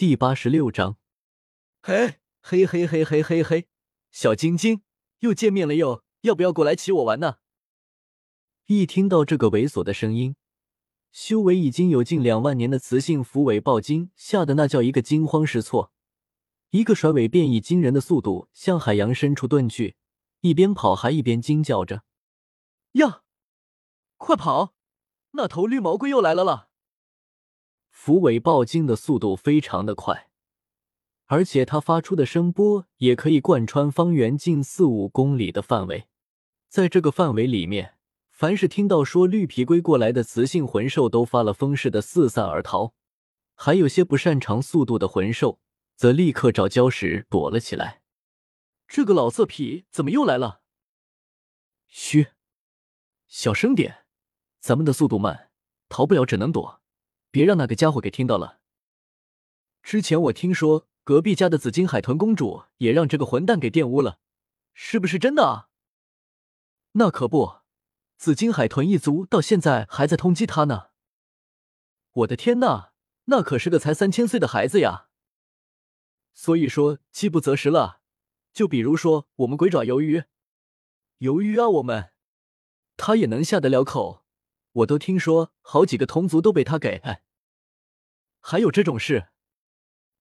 第八十六章，嘿，嘿嘿嘿嘿嘿嘿，小晶晶又见面了哟，要不要过来骑我玩呢？一听到这个猥琐的声音，修为已经有近两万年的雌性符尾豹精吓得那叫一个惊慌失措，一个甩尾便以惊人的速度向海洋深处遁去，一边跑还一边惊叫着：“呀，快跑！那头绿毛龟又来了啦！”符尾豹精的速度非常的快，而且它发出的声波也可以贯穿方圆近四五公里的范围，在这个范围里面。凡是听到说绿皮龟过来的雌性魂兽，都发了疯似的四散而逃；还有些不擅长速度的魂兽，则立刻找礁石躲了起来。这个老色痞怎么又来了？嘘，小声点，咱们的速度慢，逃不了只能躲，别让那个家伙给听到了。之前我听说隔壁家的紫金海豚公主也让这个混蛋给玷污了，是不是真的啊？那可不。紫金海豚一族到现在还在通缉他呢！我的天呐，那可是个才三千岁的孩子呀！所以说饥不择食了。就比如说我们鬼爪鱿鱼，鱿鱼啊，我们他也能下得了口。我都听说好几个同族都被他给……哎，还有这种事？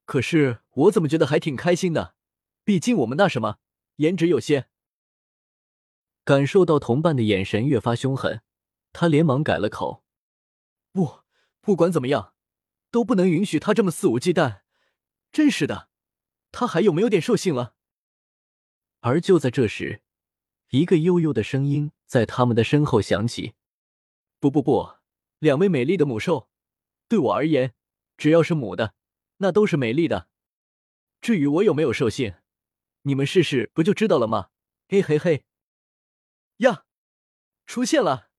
可是我怎么觉得还挺开心的？毕竟我们那什么，颜值有限。感受到同伴的眼神越发凶狠，他连忙改了口：“不，不管怎么样，都不能允许他这么肆无忌惮。真是的，他还有没有点兽性了？”而就在这时，一个悠悠的声音在他们的身后响起：“不不不，两位美丽的母兽，对我而言，只要是母的，那都是美丽的。至于我有没有兽性，你们试试不就知道了吗？嘿嘿嘿。”呀，出现了！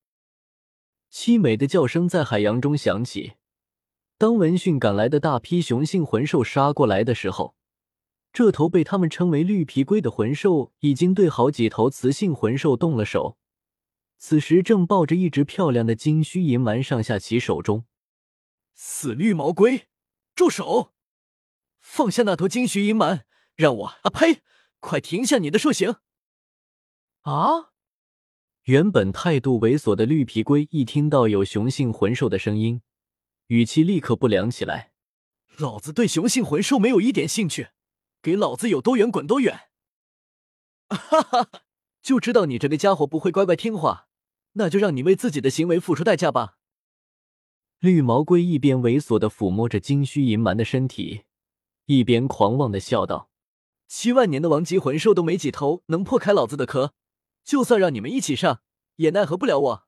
凄美的叫声在海洋中响起。当闻讯赶来的大批雄性魂兽杀过来的时候，这头被他们称为绿皮龟的魂兽已经对好几头雌性魂兽动了手，此时正抱着一只漂亮的金须银丸上下其手中。死绿毛龟，住手！放下那头金须银丸，让我……啊呸！快停下你的兽行！啊！原本态度猥琐的绿皮龟一听到有雄性魂兽的声音，语气立刻不良起来。老子对雄性魂兽没有一点兴趣，给老子有多远滚多远！哈哈，就知道你这个家伙不会乖乖听话，那就让你为自己的行为付出代价吧。绿毛龟一边猥琐的抚摸着金须银蛮的身体，一边狂妄的笑道：“七万年的王级魂兽都没几头能破开老子的壳。”就算让你们一起上，也奈何不了我。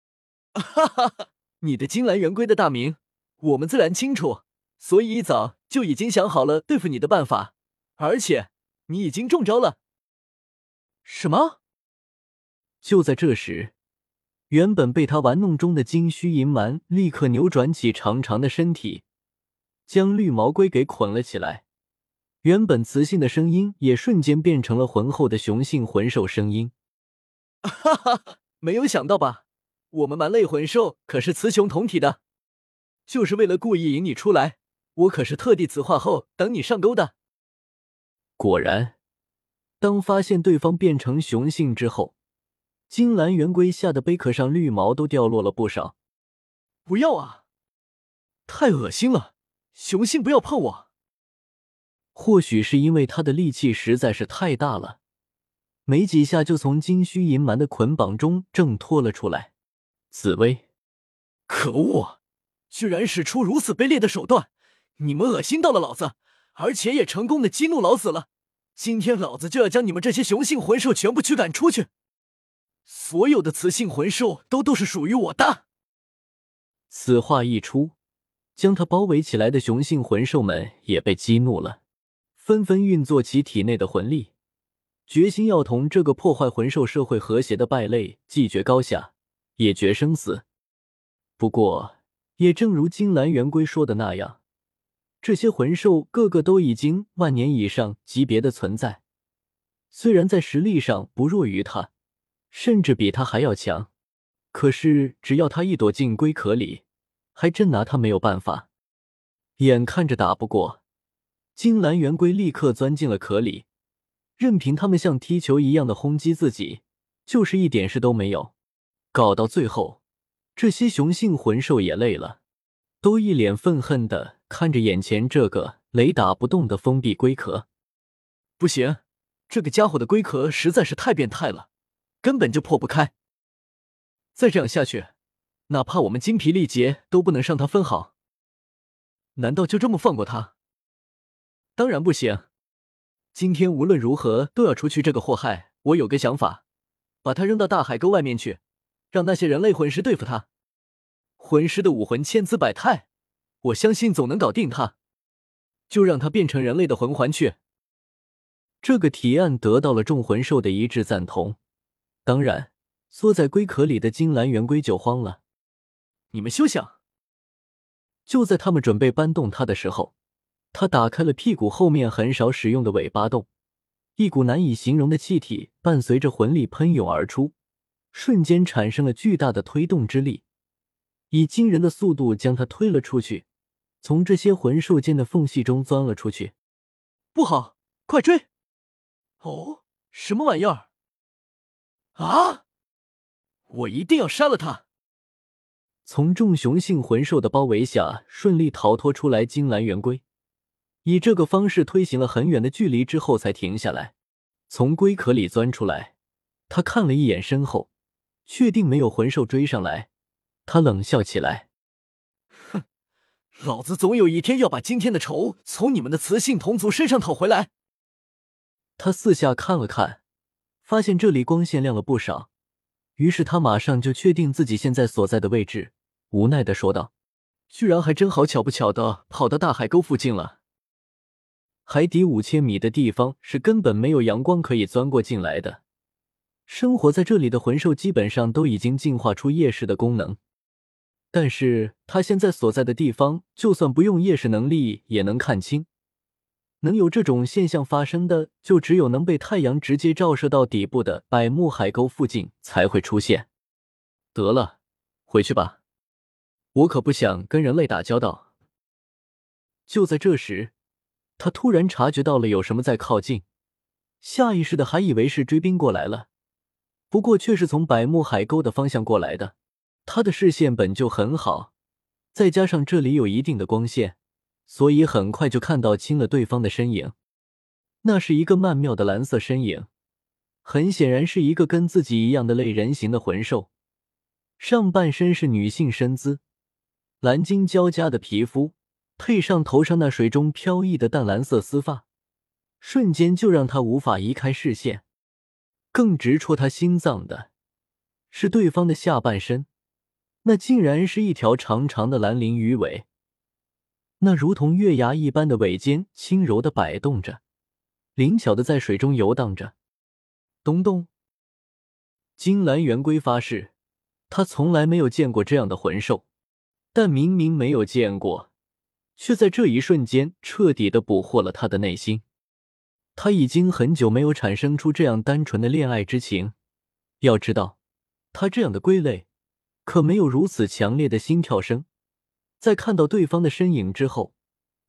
哈哈哈！你的金兰圆龟的大名，我们自然清楚，所以一早就已经想好了对付你的办法，而且你已经中招了。什么？就在这时，原本被他玩弄中的金须银蛮立刻扭转起长长的身体，将绿毛龟给捆了起来。原本雌性的声音也瞬间变成了浑厚的雄性魂兽声音。哈哈哈，没有想到吧？我们蛮类魂兽可是雌雄同体的，就是为了故意引你出来，我可是特地雌化后等你上钩的。果然，当发现对方变成雄性之后，金兰圆龟吓得贝壳上绿毛都掉落了不少。不要啊！太恶心了，雄性不要碰我。或许是因为他的力气实在是太大了。没几下就从金须银蛮的捆绑中挣脱了出来。紫薇，可恶！居然使出如此卑劣的手段！你们恶心到了老子，而且也成功的激怒老子了。今天老子就要将你们这些雄性魂兽全部驱赶出去。所有的雌性魂兽都都是属于我的。此话一出，将他包围起来的雄性魂兽们也被激怒了，纷纷运作其体内的魂力。决心要同这个破坏魂兽社会和谐的败类既决高下，也决生死。不过，也正如金兰圆规说的那样，这些魂兽个个都已经万年以上级别的存在，虽然在实力上不弱于他，甚至比他还要强，可是只要他一躲进龟壳里，还真拿他没有办法。眼看着打不过，金蓝圆龟立刻钻进了壳里，任凭他们像踢球一样的轰击自己，就是一点事都没有。搞到最后，这些雄性魂兽也累了，都一脸愤恨的看着眼前这个雷打不动的封闭龟壳。不行，这个家伙的龟壳实在是太变态了，根本就破不开。再这样下去，哪怕我们精疲力竭，都不能上他分毫。难道就这么放过他？当然不行！今天无论如何都要除去这个祸害。我有个想法，把他扔到大海沟外面去，让那些人类魂师对付他。魂师的武魂千姿百态，我相信总能搞定他。就让他变成人类的魂环去。这个提案得到了众魂兽的一致赞同。当然，缩在龟壳里的金兰圆龟就慌了：“你们休想！”就在他们准备搬动它的时候。它打开了屁股后面很少使用的尾巴洞，一股难以形容的气体伴随着魂力喷涌而出，瞬间产生了巨大的推动之力，以惊人的速度将它推了出去，从这些魂兽间的缝隙中钻了出去。不好，快追！哦，什么玩意儿？啊！我一定要杀了他！从众雄性魂兽的包围下顺利逃脱出来，金蓝圆龟。以这个方式推行了很远的距离之后，才停下来，从龟壳里钻出来。他看了一眼身后，确定没有魂兽追上来，他冷笑起来：“哼，老子总有一天要把今天的仇从你们的雌性同族身上讨回来。”他四下看了看，发现这里光线亮了不少，于是他马上就确定自己现在所在的位置，无奈的说道：“居然还真好巧不巧的跑到大海沟附近了。”海底五千米的地方是根本没有阳光可以钻过进来的，生活在这里的魂兽基本上都已经进化出夜视的功能。但是他现在所在的地方，就算不用夜视能力也能看清。能有这种现象发生的，就只有能被太阳直接照射到底部的百慕海沟附近才会出现。得了，回去吧，我可不想跟人类打交道。就在这时。他突然察觉到了有什么在靠近，下意识的还以为是追兵过来了，不过却是从百慕海沟的方向过来的。他的视线本就很好，再加上这里有一定的光线，所以很快就看到清了对方的身影。那是一个曼妙的蓝色身影，很显然是一个跟自己一样的类人形的魂兽，上半身是女性身姿，蓝金交加的皮肤。配上头上那水中飘逸的淡蓝色丝发，瞬间就让他无法移开视线。更直戳他心脏的是对方的下半身，那竟然是一条长长的蓝鳞鱼尾，那如同月牙一般的尾尖轻柔的摆动着，灵巧的在水中游荡着。咚咚！金兰圆龟发誓，他从来没有见过这样的魂兽，但明明没有见过。却在这一瞬间彻底的捕获了他的内心。他已经很久没有产生出这样单纯的恋爱之情。要知道，他这样的龟类可没有如此强烈的心跳声。在看到对方的身影之后，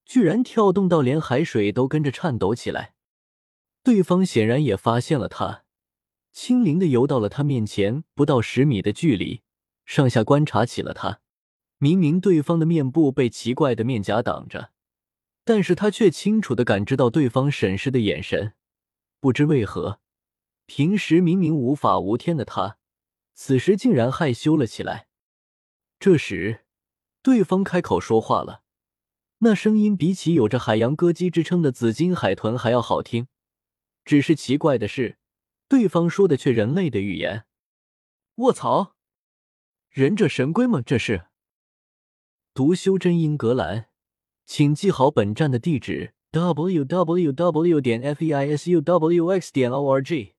居然跳动到连海水都跟着颤抖起来。对方显然也发现了他，轻灵的游到了他面前不到十米的距离，上下观察起了他。明明对方的面部被奇怪的面颊挡着，但是他却清楚的感知到对方审视的眼神。不知为何，平时明明无法无天的他，此时竟然害羞了起来。这时，对方开口说话了，那声音比起有着海洋歌姬之称的紫金海豚还要好听。只是奇怪的是，对方说的却人类的语言。卧槽，忍者神龟吗？这是。读修真英格兰，请记好本站的地址：w w w. 点 f e i s u w x. 点 o r g。